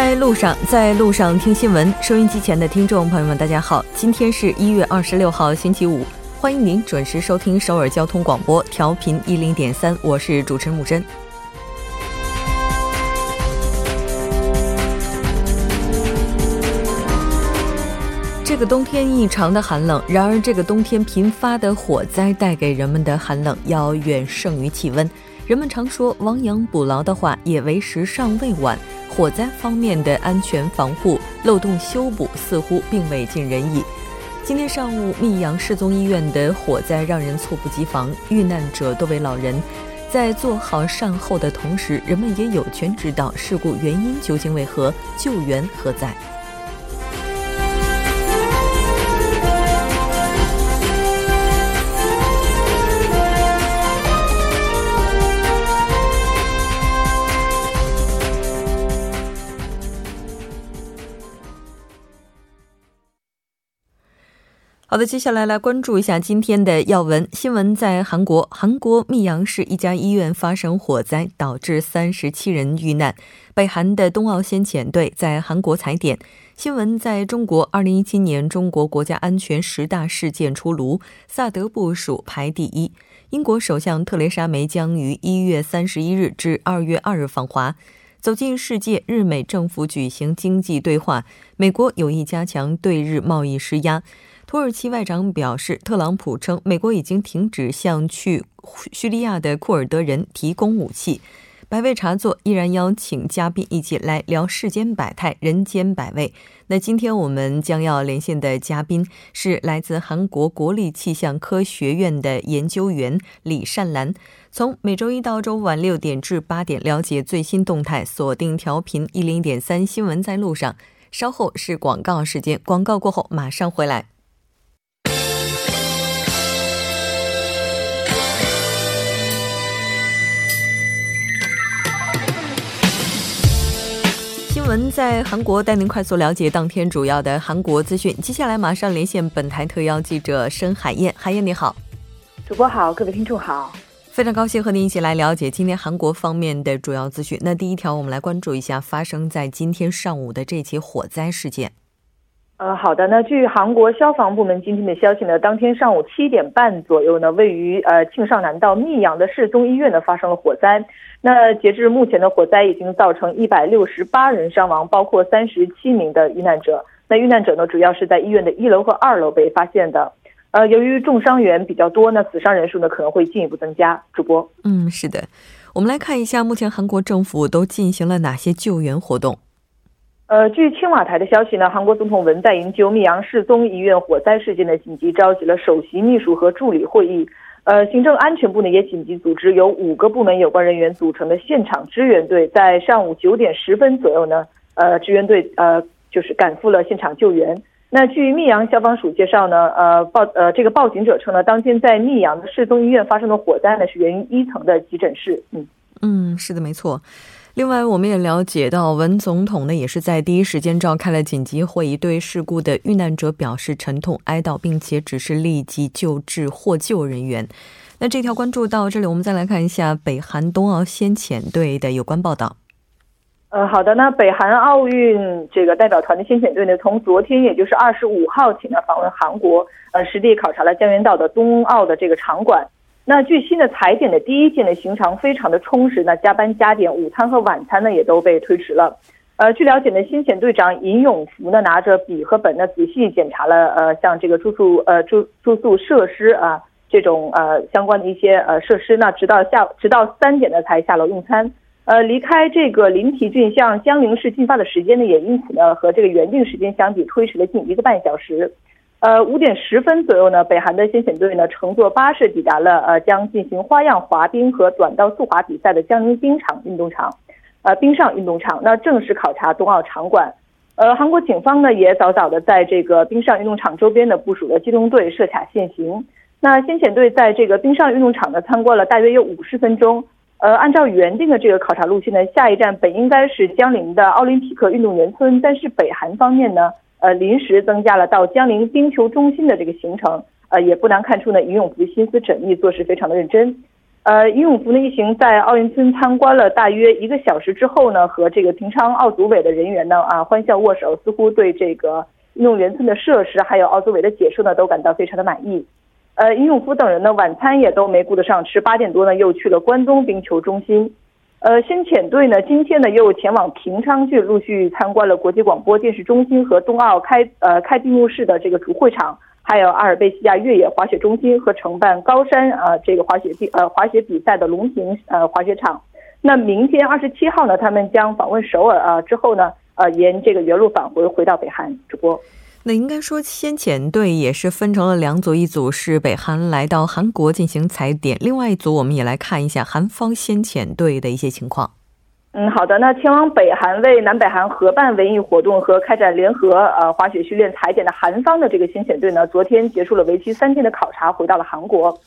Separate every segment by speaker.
Speaker 1: 在路上，在路上听新闻。收音机前的听众朋友们，大家好，今天是一月二十六号，星期五，欢迎您准时收听首尔交通广播，调频一零点三，我是主持人木真。这个冬天异常的寒冷，然而这个冬天频发的火灾带给人们的寒冷要远胜于气温。人们常说亡羊补牢的话，也为时尚未晚。火灾方面的安全防护漏洞修补似乎并未尽人意。今天上午，密阳市宗医院的火灾让人猝不及防，遇难者多为老人。在做好善后的同时，人们也有权知道事故原因究竟为何，救援何在。好的，接下来来关注一下今天的要闻新闻。在韩国，韩国密阳市一家医院发生火灾，导致三十七人遇难。北韩的冬奥先遣队在韩国踩点。新闻在中国，二零一七年中国国家安全十大事件出炉，萨德部署排第一。英国首相特蕾莎梅将于一月三十一日至二月二日访华。走进世界，日美政府举行经济对话，美国有意加强对日贸易施压。土耳其外长表示，特朗普称美国已经停止向去叙利亚的库尔德人提供武器。百味茶座依然邀请嘉宾一起来聊世间百态、人间百味。那今天我们将要连线的嘉宾是来自韩国国立气象科学院的研究员李善兰。从每周一到周五晚六点至八点，了解最新动态，锁定调频一零点三新闻在路上。稍后是广告时间，广告过后马上回来。文在韩国带您快速了解当天主要的韩国资讯。接下来马上连线本台特邀记者申海燕，海燕你好，
Speaker 2: 主播好，各位听众好，
Speaker 1: 非常高兴和您一起来了解今天韩国方面的主要资讯。那第一条，我们来关注一下发生在今天上午的这起火灾事件。
Speaker 2: 呃，好的。那据韩国消防部门今天的消息呢，当天上午七点半左右呢，位于呃庆尚南道密阳的市中医院呢发生了火灾。那截至目前的火灾已经造成一百六十八人伤亡，包括三十七名的遇难者。那遇难者呢，主要是在医院的一楼和二楼被发现的。呃，由于重伤员比较多，那死伤人数呢可能会进一步增加。主播，
Speaker 1: 嗯，是的。我们来看一下，目前韩国政府都进行了哪些救援活动。
Speaker 2: 呃，据青瓦台的消息呢，韩国总统文在寅就密阳市宗医院火灾事件的紧急召集了首席秘书和助理会议。呃，行政安全部呢也紧急组织由五个部门有关人员组成的现场支援队，在上午九点十分左右呢，呃，支援队呃就是赶赴了现场救援。那据密阳消防署介绍呢，呃报呃这个报警者称呢，当天在密阳的市宗医院发生的火灾呢是源于一层的急诊室。
Speaker 1: 嗯嗯，是的，没错。另外，我们也了解到，文总统呢也是在第一时间召开了紧急会议，对事故的遇难者表示沉痛哀悼，并且指示立即救治获救人员。那这条关注到这里，我们再来看一下北韩冬奥先遣队的有关报道。
Speaker 2: 呃，好的，那北韩奥运这个代表团的先遣队呢，从昨天也就是二十五号起呢，访问韩国，呃，实地考察了江原道的冬奥的这个场馆。那据新的踩点的第一天的行程非常的充实，那加班加点，午餐和晚餐呢也都被推迟了。呃，据了解呢，新遣队长尹永福呢拿着笔和本呢仔细检查了呃像这个住宿呃住住宿设施啊这种呃相关的一些呃设施，那直到下直到三点呢才下楼用餐。呃，离开这个临提郡向江陵市进发的时间呢也因此呢和这个原定时间相比推迟了近一个半小时。呃，五点十分左右呢，北韩的先遣队呢乘坐巴士抵达了呃将进行花样滑冰和短道速滑比赛的江宁冰场运动场，呃冰上运动场，那正式考察冬奥场馆。呃，韩国警方呢也早早的在这个冰上运动场周边呢部署了机动队设卡限行。那先遣队在这个冰上运动场呢参观了大约有五十分钟。呃，按照原定的这个考察路线呢，下一站本应该是江陵的奥林匹克运动员村，但是北韩方面呢。呃，临时增加了到江陵冰球中心的这个行程，呃，也不难看出呢，尹永福心思缜密，做事非常的认真。呃，尹永福呢一行在奥运村参观了大约一个小时之后呢，和这个平昌奥组委的人员呢啊欢笑握手，似乎对这个运动员村的设施还有奥组委的解说呢都感到非常的满意。呃，尹永福等人呢晚餐也都没顾得上吃，八点多呢又去了关东冰球中心。呃，先遣队呢今天呢又前往平昌郡，陆续参观了国际广播电视中心和冬奥开呃开闭幕式的这个主会场。还有阿尔卑西亚越野滑雪中心和承办高山呃这个滑雪比呃滑雪比赛的龙庭呃滑雪场。那明天二十七号呢，他们将访问首尔啊，之后呢呃沿这个原路返回回到北韩。主播，
Speaker 1: 那应该说先遣队也是分成了两组，一组是北韩来到韩国进行踩点，另外一组我们也来看一下韩方先遣队的一些情况。
Speaker 2: 嗯，好的。那前往北韩为南北韩合办文艺活动和开展联合呃滑雪训练踩点的韩方的这个先遣队呢，昨天结束了为期三天的考察，回到了韩国。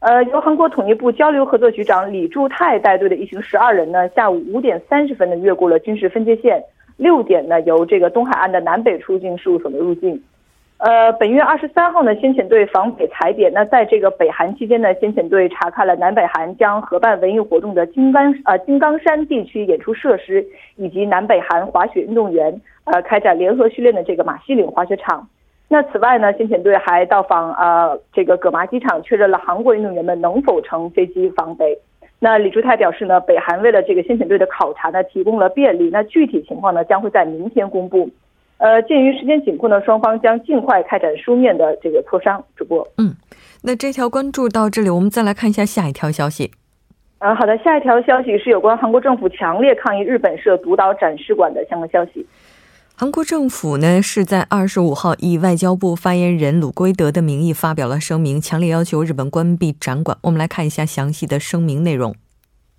Speaker 2: 呃，由韩国统一部交流合作局长李柱泰带队的一行十二人呢，下午五点三十分呢越过了军事分界线，六点呢由这个东海岸的南北出境事务所的入境。呃，本月二十三号呢，先遣队访北踩点。那在这个北韩期间呢，先遣队查看了南北韩将合办文艺活动的金刚呃金刚山地区演出设施，以及南北韩滑雪运动员呃开展联合训练的这个马西岭滑雪场。那此外呢，先遣队还到访呃这个葛麻机场，确认了韩国运动员们能否乘飞机访北。那李柱泰表示呢，北韩为了这个先遣队的考察呢，提供了便利。那具体情况呢，将会在明天公布。呃，鉴于时间紧迫呢，双方将尽快开展书面的这个磋商。主播，
Speaker 1: 嗯，那这条关注到这里，我们再来看一下下一条消息。
Speaker 2: 啊，好的，下一条消息是有关韩国政府强烈抗议日本设独岛展示馆的相关消息。
Speaker 1: 韩国政府呢是在二十五号以外交部发言人鲁圭德的名义发表了声明，强烈要求日本关闭展馆。我们来看一下详细的声明内容。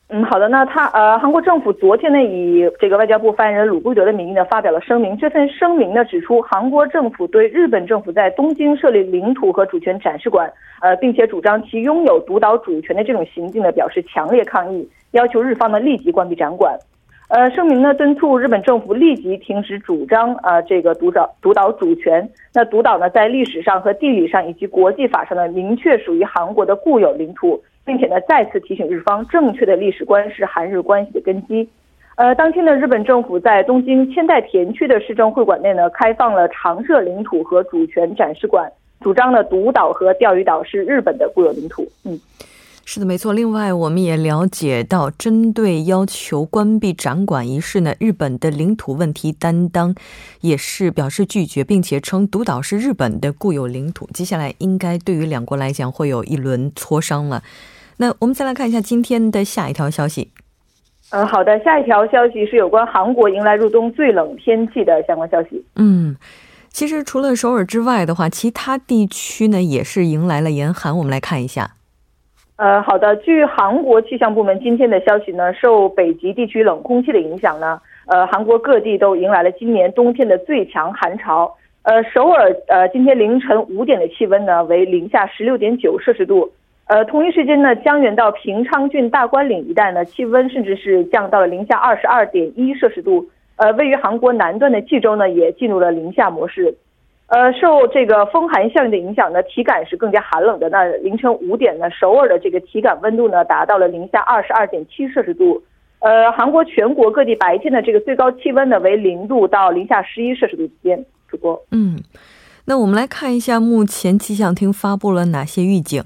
Speaker 2: 嗯，好的。那他呃，韩国政府昨天呢，以这个外交部发言人鲁圭德的名义呢，发表了声明。这份声明呢，指出韩国政府对日本政府在东京设立领土和主权展示馆，呃，并且主张其拥有独岛主权的这种行径呢，表示强烈抗议，要求日方呢立即关闭展馆。呃，声明呢敦促日本政府立即停止主张呃这个独岛独岛主权。那独岛呢，在历史上和地理上以及国际法上呢，明确属于韩国的固有领土。并且呢，再次提醒日方，正确的历史观是韩日关系的根基。呃，当天呢，日本政府在东京千代田区的市政会馆内呢，开放了常设领土和主权展示馆，主张呢，独岛和钓鱼岛是日本的固有领土。嗯，
Speaker 1: 是的，没错。另外，我们也了解到，针对要求关闭展馆一事呢，日本的领土问题担当也是表示拒绝，并且称独岛是日本的固有领土。接下来，应该对于两国来讲，会有一轮磋商了。那我们再来看一下今天的下一条消息。
Speaker 2: 嗯，好的，下一条消息是有关韩国迎来入冬最冷天气的相关消息。
Speaker 1: 嗯，其实除了首尔之外的话，其他地区呢也是迎来了严寒。我们来看一下。
Speaker 2: 呃，好的，据韩国气象部门今天的消息呢，受北极地区冷空气的影响呢，呃，韩国各地都迎来了今年冬天的最强寒潮。呃，首尔呃今天凌晨五点的气温呢为零下十六点九摄氏度。呃，同一时间呢，江原到平昌郡大关岭一带呢，气温甚至是降到了零下二十二点一摄氏度。呃，位于韩国南端的济州呢，也进入了零下模式。呃，受这个风寒效应的影响呢，体感是更加寒冷的。那凌晨五点呢，首尔的这个体感温度呢，达到了零下二十二点七摄氏度。呃，韩国全国各地白天的这个最高气温呢，为零度到零下十一摄氏度之间。主播，
Speaker 1: 嗯，那我们来看一下目前气象厅发布了哪些预警。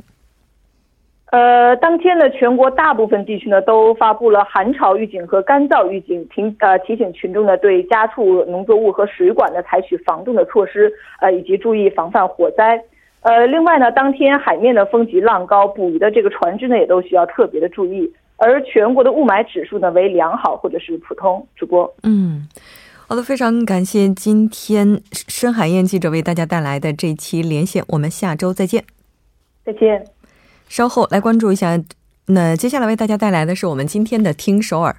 Speaker 2: 呃，当天呢，全国大部分地区呢都发布了寒潮预警和干燥预警，提呃提醒群众呢对家畜、农作物和水管呢采取防冻的措施，呃以及注意防范火灾。呃，另外呢，当天海面的风急浪高，捕鱼的这个船只呢也都需要特别的注意。而全国的雾霾指数呢为良好或者是普通。主播，
Speaker 1: 嗯，好的，非常感谢今天深海燕记者为大家带来的这期连线，我们下周再见。
Speaker 2: 再见。
Speaker 1: 稍后来关注一下，那接下来为大家带来的是我们今天的听首尔。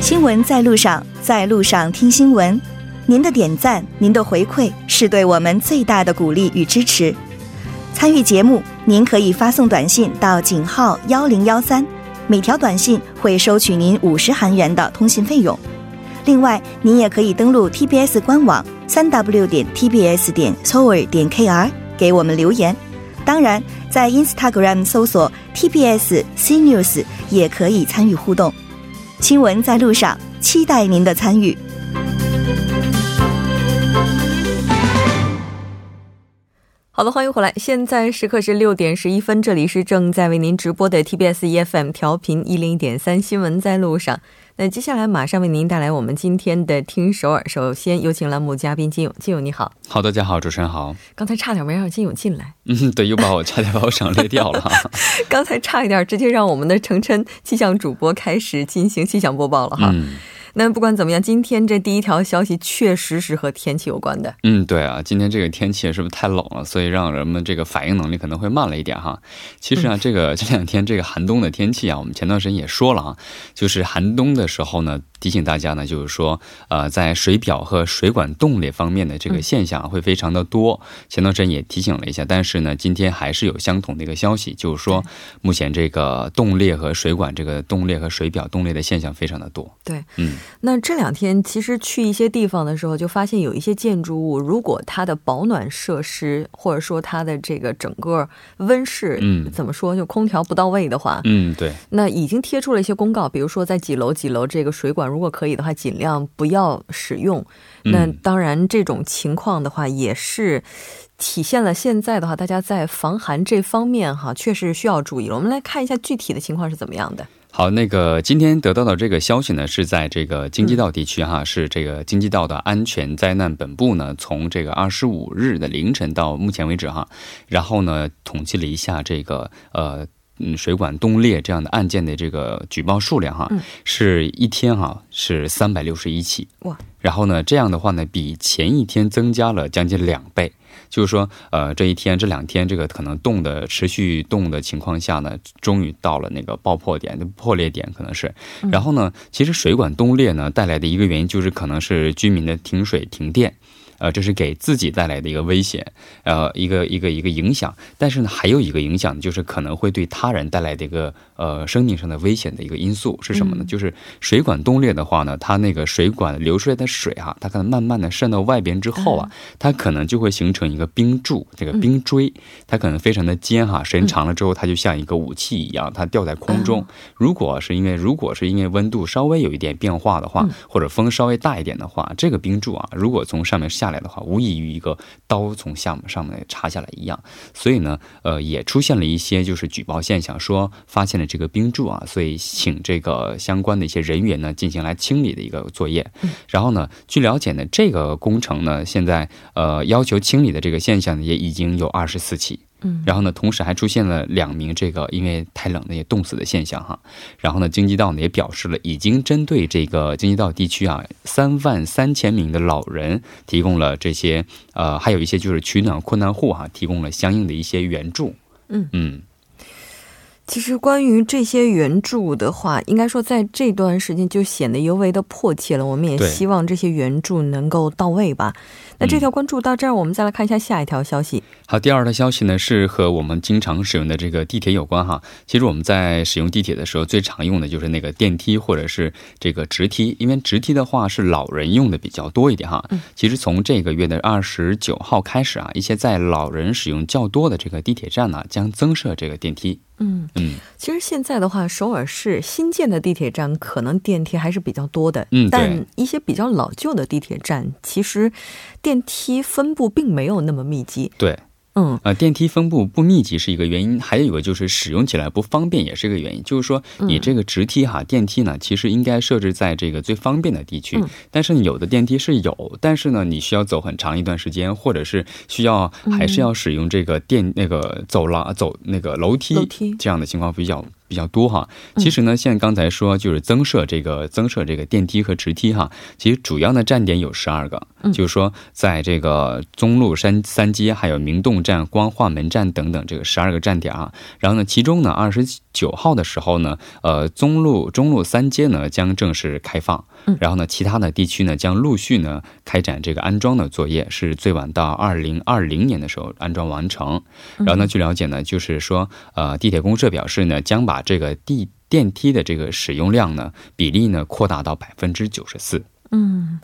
Speaker 3: 新闻在路上，在路上听新闻。您的点赞，您的回馈，是对我们最大的鼓励与支持。参与节目，您可以发送短信到井号幺零幺三，每条短信会收取您五十韩元的通信费用。另外，您也可以登录 TBS 官网三 w 点 tbs 点 s o u r 点 kr 给我们留言。当然，在 Instagram 搜索 TBS CNews 也可以参与互动。新闻在路上，期待您的参与。
Speaker 1: 好的，欢迎回来。现在时刻是六点十一分，这里是正在为您直播的 TBS EFM 调频一零一点三新闻在路上。那接下来马上为您带来我们今天的听首尔。首先有请栏目嘉宾金勇，金勇你好。
Speaker 4: 好，大家好，主持人好。
Speaker 1: 刚才差点没让金勇进来。
Speaker 4: 嗯，对，又把我差点把我省略掉了。
Speaker 1: 刚才差一点直接让我们的程琛气象主播开始进行气象播报了哈。
Speaker 4: 嗯。
Speaker 1: 那不管怎么样，今天这第一条消息确实是和天气有关的。
Speaker 4: 嗯，对啊，今天这个天气是不是太冷了，所以让人们这个反应能力可能会慢了一点哈。其实啊，这个这两天这个寒冬的天气啊，我们前段时间也说了啊，就是寒冬的时候呢。提醒大家呢，就是说，呃，在水表和水管冻裂方面的这个现象会非常的多。前段时间也提醒了一下，但是呢，今天还是有相同的一个消息，就是说，目前这个冻裂和水管这个冻裂和水表冻裂的现象非常的多。
Speaker 1: 对，嗯，那这两天其实去一些地方的时候，就发现有一些建筑物，如果它的保暖设施或者说它的这个整个温室，嗯，怎么说，就空调不到位的话，
Speaker 4: 嗯，对，
Speaker 1: 那已经贴出了一些公告，比如说在几楼几楼这个水管。如果可以的话，尽量不要使用。那当然，这种情况的话，也是体现了现在的话，大家在防寒这方面哈，确实需要注意了。我们来看一下具体的情况是怎么样的。
Speaker 4: 好，那个今天得到的这个消息呢，是在这个京畿道地区哈，是这个京畿道的安全灾难本部呢，从这个二十五日的凌晨到目前为止哈，然后呢，统计了一下这个呃。嗯，水管冻裂这样的案件的这个举报数量哈，是一天哈是三百六十一起哇。然后呢，这样的话呢，比前一天增加了将近两倍。就是说，呃，这一天这两天这个可能冻的持续冻的情况下呢，终于到了那个爆破点、破裂点，可能是。然后呢，其实水管冻裂呢带来的一个原因就是可能是居民的停水停电。呃，这是给自己带来的一个危险，呃，一个一个一个影响。但是呢，还有一个影响，就是可能会对他人带来的一个呃生命上的危险的一个因素是什么呢？就是水管冻裂的话呢，它那个水管流出来的水哈，它可能慢慢的渗到外边之后啊，它可能就会形成一个冰柱，这个冰锥，它可能非常的尖哈，时间长了之后，它就像一个武器一样，它吊在空中。如果是因为如果是因为温度稍微有一点变化的话，或者风稍微大一点的话，这个冰柱啊，如果从上面下来的话，无异于一个刀从下面上面插下来一样，所以呢，呃，也出现了一些就是举报现象，说发现了这个冰柱啊，所以请这个相关的一些人员呢进行来清理的一个作业。然后呢，据了解呢，这个工程呢，现在呃要求清理的这个现象，也已经有二十四起。嗯，然后呢，同时还出现了两名这个因为太冷的也冻死的现象哈。然后呢，京畿道呢也表示了，已经针对这个京畿道地区啊三万三千名的老人提供了这些呃，还有一些就是取暖困难户哈，提供了相应的一些援助。嗯嗯。
Speaker 1: 其实关于这些援助的话，应该说在这段时间就显得尤为的迫切了。我们也希望这些援助能够到位吧。那这条关注到这儿，我们再来看一下下一条消息。
Speaker 4: 好，第二条消息呢是和我们经常使用的这个地铁有关哈。其实我们在使用地铁的时候，最常用的就是那个电梯或者是这个直梯，因为直梯的话是老人用的比较多一点哈。其实从这个月的二十九号开始啊，一些在老人使用较多的这个地铁站呢，将增设这个电梯。嗯
Speaker 1: 嗯，其实现在的话，首尔市新建的地铁站可能电梯还是比较多的，嗯，但一些比较老旧的地铁站，其实电梯分布并没有那么密集。
Speaker 4: 对。嗯，呃，电梯分布不密集是一个原因，还有一个就是使用起来不方便也是一个原因。就是说，你这个直梯哈，电梯呢，其实应该设置在这个最方便的地区。但是有的电梯是有，但是呢，你需要走很长一段时间，或者是需要还是要使用这个电那个走廊走那个楼梯这样的情况比较。比较多哈，其实呢，像刚才说就是增设这个增设这个电梯和直梯哈，其实主要的站点有十二个，就是说在这个中路山三街还有明洞站、光化门站等等这个十二个站点啊，然后呢，其中呢二十九号的时候呢，呃，中路中路三街呢将正式开放。然后呢，其他的地区呢将陆续呢开展这个安装的作业，是最晚到二零二零年的时候安装完成。然后呢，据了解呢，就是说，呃，地铁公社表示呢，将把这个地电梯的这个使用量呢比例呢扩大到百分之九十四。
Speaker 1: 嗯，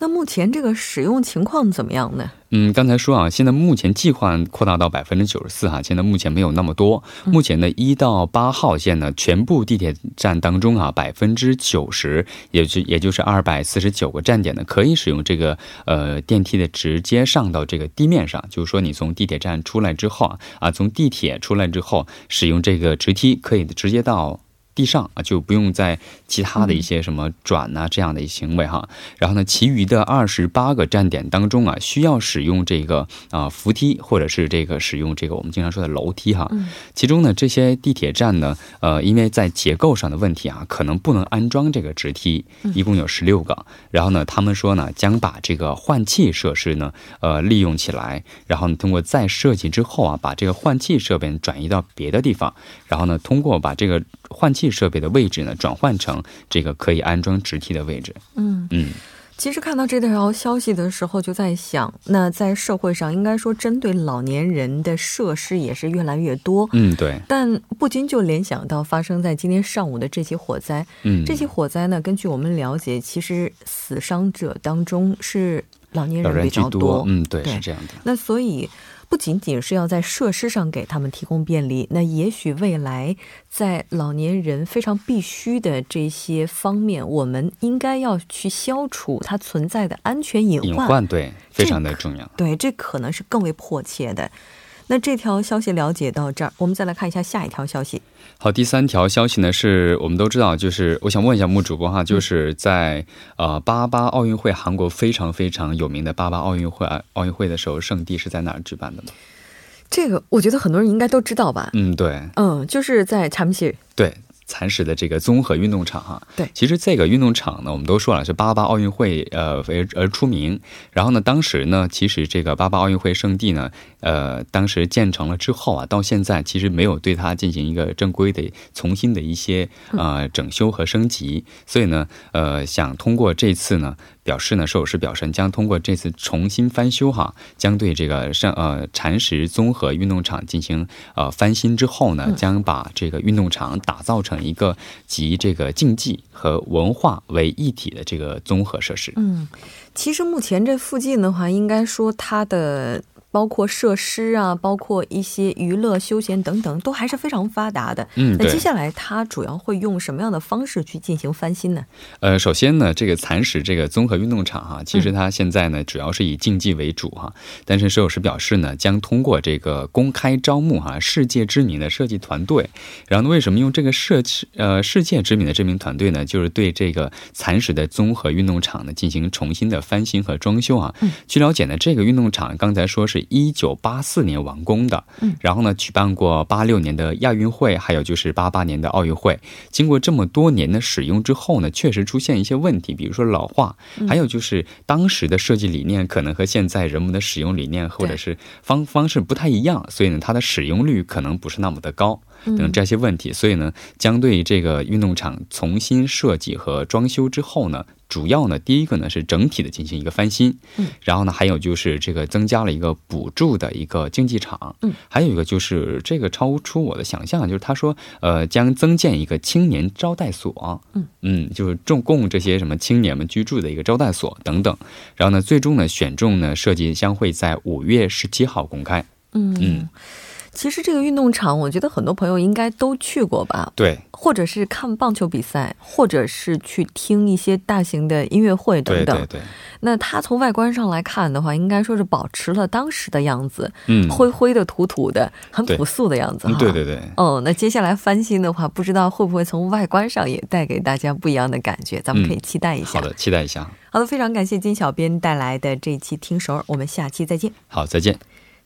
Speaker 1: 那目前这个使用情况怎么样呢？
Speaker 4: 嗯，刚才说啊，现在目前计划扩大到百分之九十四哈，现在目前没有那么多。目前呢，一到八号线呢，全部地铁站当中啊，百分之九十，也就也就是二百四十九个站点呢，可以使用这个呃电梯的直接上到这个地面上。就是说，你从地铁站出来之后啊，啊，从地铁出来之后，使用这个直梯可以直接到。地上啊，就不用在其他的一些什么转呐这样的行为哈。然后呢，其余的二十八个站点当中啊，需要使用这个啊扶梯或者是这个使用这个我们经常说的楼梯哈。其中呢，这些地铁站呢，呃，因为在结构上的问题啊，可能不能安装这个直梯，一共有十六个。然后呢，他们说呢，将把这个换气设施呢，呃，利用起来，然后呢，通过再设计之后啊，把这个换气设备转移到别的地方，然后呢，通过把这个换气设备的位置呢，转换成这个可以安装直梯的位置。
Speaker 1: 嗯嗯，其实看到这条消息的时候，就在想，那在社会上应该说，针对老年人的设施也是越来越多。
Speaker 4: 嗯，对。
Speaker 1: 但不禁就联想到发生在今天上午的这起火灾。嗯，这起火灾呢，根据我们了解，其实死伤者当中是老年人比较多。
Speaker 4: 嗯，对，是这样的。
Speaker 1: 那所以。不仅仅是要在设施上给他们提供便利，那也许未来在老年人非常必须的这些方面，我们应该要去消除它存在的安全隐患。
Speaker 4: 隐患对，非常的重要。
Speaker 1: 对，这可能是更为迫切的。那这条消息了解到这儿，我们再来看一下下一条消息。
Speaker 4: 好，第三条消息呢，是我们都知道，就是我想问一下木主播哈，就是在呃八八奥运会，韩国非常非常有名的八八奥运会啊，奥运会的时候，圣地是在哪儿举办的呢？
Speaker 1: 这个我觉得很多人应该都知道吧？
Speaker 4: 嗯，对，
Speaker 1: 嗯，就是在长崎。
Speaker 4: 对。蚕食的这个综合运动场哈，
Speaker 1: 对，
Speaker 4: 其实这个运动场呢，我们都说了是八八奥运会呃为而出名。然后呢，当时呢，其实这个八八奥运会圣地呢，呃，当时建成了之后啊，到现在其实没有对它进行一个正规的重新的一些呃整修和升级。所以呢，呃，想通过这次呢。表示呢，设有师表示将通过这次重新翻修哈，将对这个上呃禅石综合运动场进行呃翻新之后呢，将把这个运动场打造成一个集这个竞技和文化为一体的这个综合设施。
Speaker 1: 嗯，其实目前这附近的话，应该说它的。包括设施啊，包括一些娱乐休闲等等，都还是非常发达的。嗯，那接下来它主要会用什么样的方式去进行翻新呢？
Speaker 4: 呃，首先呢，这个蚕食这个综合运动场哈，其实它现在呢主要是以竞技为主哈。但是，设有师表示呢，将通过这个公开招募哈世界知名的设计团队。然后呢，为什么用这个设计呃世界知名的这名团队呢？就是对这个蚕食的综合运动场呢进行重新的翻新和装修啊。嗯，据了解呢，这个运动场刚才说是。一九八四年完工的，嗯，然后呢，举办过八六年的亚运会，还有就是八八年的奥运会。经过这么多年的使用之后呢，确实出现一些问题，比如说老化，还有就是当时的设计理念可能和现在人们的使用理念或者是方方式不太一样，所以呢，它的使用率可能不是那么的高。等这些问题，所以呢，将对这个运动场重新设计和装修之后呢，主要呢，第一个呢是整体的进行一个翻新，嗯，然后呢，还有就是这个增加了一个补助的一个竞技场，嗯，还有一个就是这个超出我的想象，就是他说，呃，将增建一个青年招待所，嗯。嗯，就是重供这些什么青年们居住的一个招待所等等，然后呢，最终呢，选中呢设计将会在五月十七号公开，嗯。嗯。
Speaker 1: 其实这个运动场，我觉得很多朋友应该都去过吧？
Speaker 4: 对，
Speaker 1: 或者是看棒球比赛，或者是去听一些大型的音乐会等等。
Speaker 4: 对对对。
Speaker 1: 那它从外观上来看的话，应该说是保持了当时的样子，嗯，灰灰的、土土的，很朴素的样子哈。
Speaker 4: 对对对。
Speaker 1: 哦，那接下来翻新的话，不知道会不会从外观上也带给大家不一样的感觉？咱们可以期待一下。
Speaker 4: 好的，期待一下。
Speaker 1: 好的，非常感谢金小编带来的这一期听首尔，我们下期再见。
Speaker 4: 好，再见。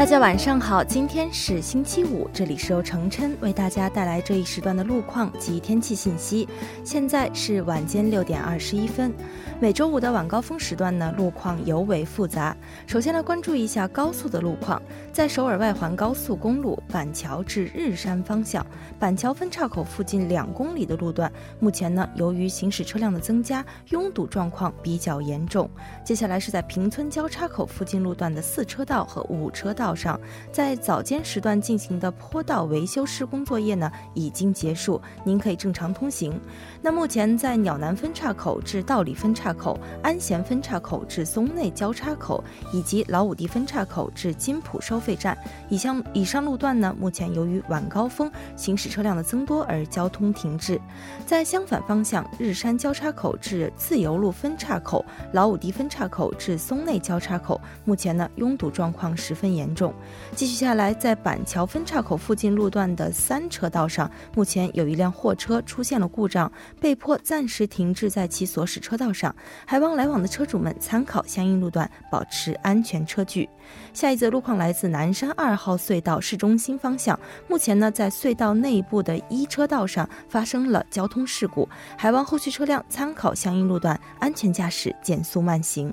Speaker 1: 大
Speaker 3: 家晚上好，今天是星期五，这里是由程琛为大家带来这一时段的路况及天气信息。现在是晚间六点二十一分。每周五的晚高峰时段呢，路况尤为复杂。首先来关注一下高速的路况，在首尔外环高速公路板桥至日山方向，板桥分岔口附近两公里的路段，目前呢由于行驶车辆的增加，拥堵状况比较严重。接下来是在平村交叉口附近路段的四车道和五车道上，在早间时段进行的坡道维修施工作业呢已经结束，您可以正常通行。那目前在鸟南分岔口至道里分岔。口安贤分岔口至松内交叉口，以及老五地分岔口至金浦收费站，以上以上路段呢，目前由于晚高峰行驶车辆的增多而交通停滞。在相反方向，日山交叉口至自由路分岔口、老五地分岔口至松内交叉口，目前呢拥堵状况十分严重。继续下来，在板桥分岔口附近路段的三车道上，目前有一辆货车出现了故障，被迫暂时停滞在其所驶车道上。还望来往的车主们参考相应路段，保持安全车距。下一则路况来自南山二号隧道市中心方向，目前呢在隧道内部的一车道上发生了交通事故，还望后续车辆参考相应路段，安全驾驶，减速慢行。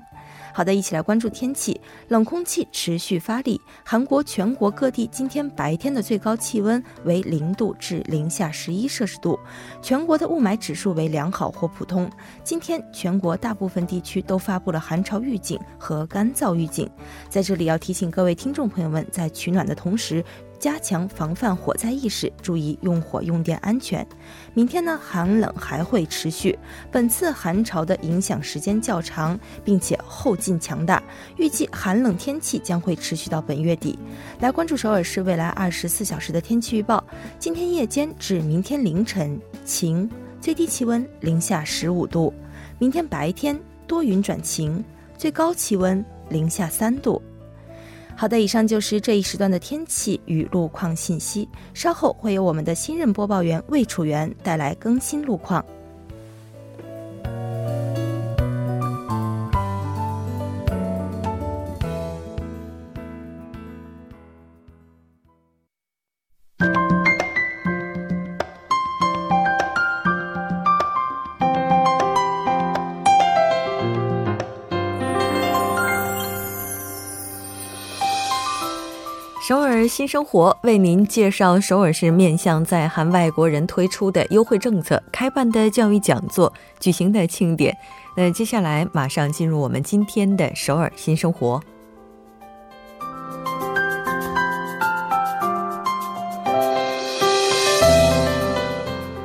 Speaker 3: 好的，一起来关注天气。冷空气持续发力，韩国全国各地今天白天的最高气温为零度至零下十一摄氏度，全国的雾霾指数为良好或普通。今天全国大部分地区都发布了寒潮预警和干燥预警。在这里要提醒各位听众朋友们，在取暖的同时。加强防范火灾意识，注意用火用电安全。明天呢，寒冷还会持续，本次寒潮的影响时间较长，并且后劲强大，预计寒冷天气将会持续到本月底。来关注首尔市未来二十四小时的天气预报：今天夜间至明天凌晨晴，最低气温零下十五度；明天白天多云转晴，最高气温零下三度。好的，以上就是这一时段的天气与路况信息。稍后会有我们的新任播报员魏楚元带来更新路况。
Speaker 1: 尔新生活为您介绍首尔市面向在韩外国人推出的优惠政策、开办的教育讲座、举行的庆典。那接下来马上进入我们今天的首尔新生活。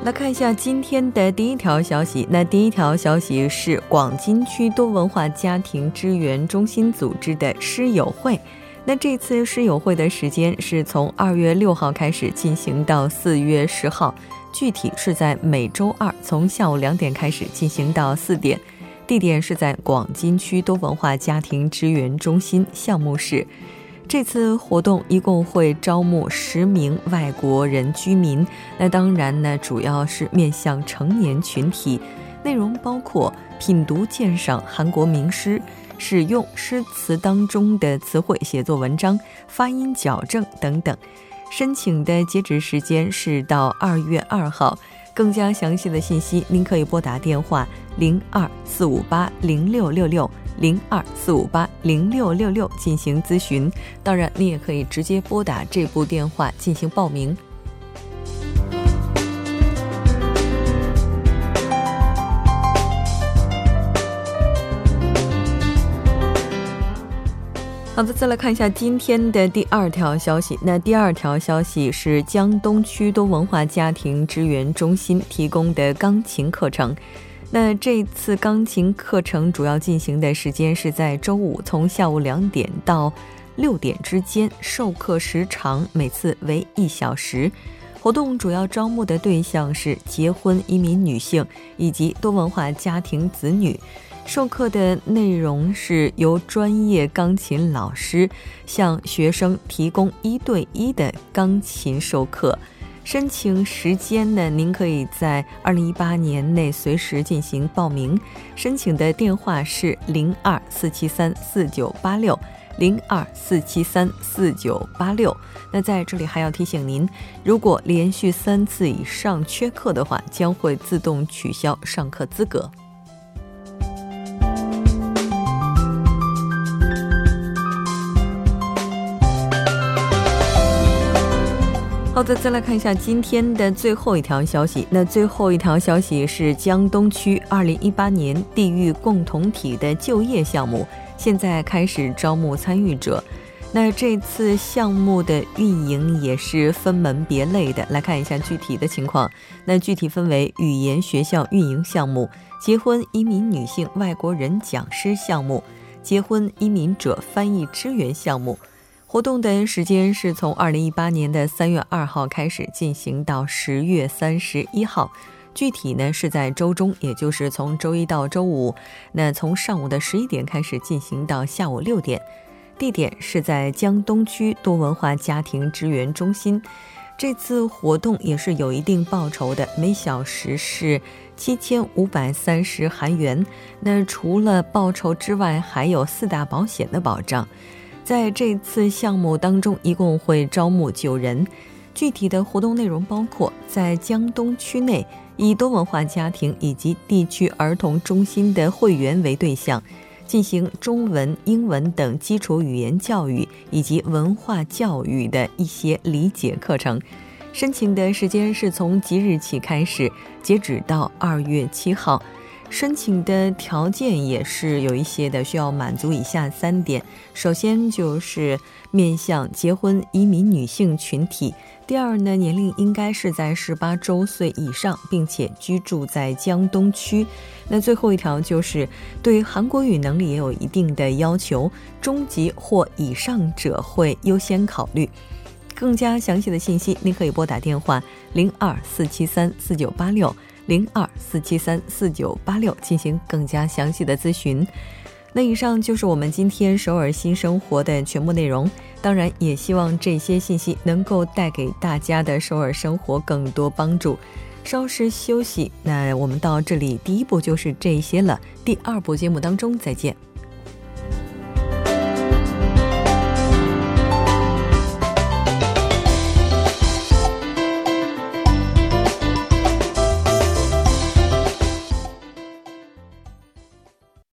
Speaker 1: 来看一下今天的第一条消息。那第一条消息是广金区多文化家庭支援中心组织的诗友会。那这次诗友会的时间是从二月六号开始进行到四月十号，具体是在每周二从下午两点开始进行到四点，地点是在广金区多文化家庭支援中心项目室。这次活动一共会招募十名外国人居民，那当然呢主要是面向成年群体，内容包括品读鉴赏韩国名诗。使用诗词当中的词汇写作文章，发音矫正等等。申请的截止时间是到二月二号。更加详细的信息，您可以拨打电话零二四五八零六六六零二四五八零六六六进行咨询。当然，你也可以直接拨打这部电话进行报名。好的，再来看一下今天的第二条消息。那第二条消息是江东区多文化家庭支援中心提供的钢琴课程。那这次钢琴课程主要进行的时间是在周五，从下午两点到六点之间，授课时长每次为一小时。活动主要招募的对象是结婚移民女性以及多文化家庭子女。授课的内容是由专业钢琴老师向学生提供一对一的钢琴授课。申请时间呢，您可以在二零一八年内随时进行报名。申请的电话是零二四七三四九八六零二四七三四九八六。那在这里还要提醒您，如果连续三次以上缺课的话，将会自动取消上课资格。再，再来看一下今天的最后一条消息。那最后一条消息是江东区2018年地域共同体的就业项目，现在开始招募参与者。那这次项目的运营也是分门别类的，来看一下具体的情况。那具体分为语言学校运营项目、结婚移民女性外国人讲师项目、结婚移民者翻译支援项目。活动的时间是从二零一八年的三月二号开始进行到十月三十一号，具体呢是在周中，也就是从周一到周五，那从上午的十一点开始进行到下午六点，地点是在江东区多文化家庭支援中心。这次活动也是有一定报酬的，每小时是七千五百三十韩元。那除了报酬之外，还有四大保险的保障。在这次项目当中，一共会招募九人。具体的活动内容包括，在江东区内以多文化家庭以及地区儿童中心的会员为对象，进行中文、英文等基础语言教育以及文化教育的一些理解课程。申请的时间是从即日起开始，截止到二月七号。申请的条件也是有一些的，需要满足以下三点：首先就是面向结婚移民女性群体；第二呢，年龄应该是在十八周岁以上，并且居住在江东区；那最后一条就是对韩国语能力也有一定的要求，中级或以上者会优先考虑。更加详细的信息，您可以拨打电话零二四七三四九八六。零二四七三四九八六进行更加详细的咨询。那以上就是我们今天首尔新生活的全部内容。当然，也希望这些信息能够带给大家的首尔生活更多帮助。稍事休息，那我们到这里第一步就是这些了。第二部节目当中再见。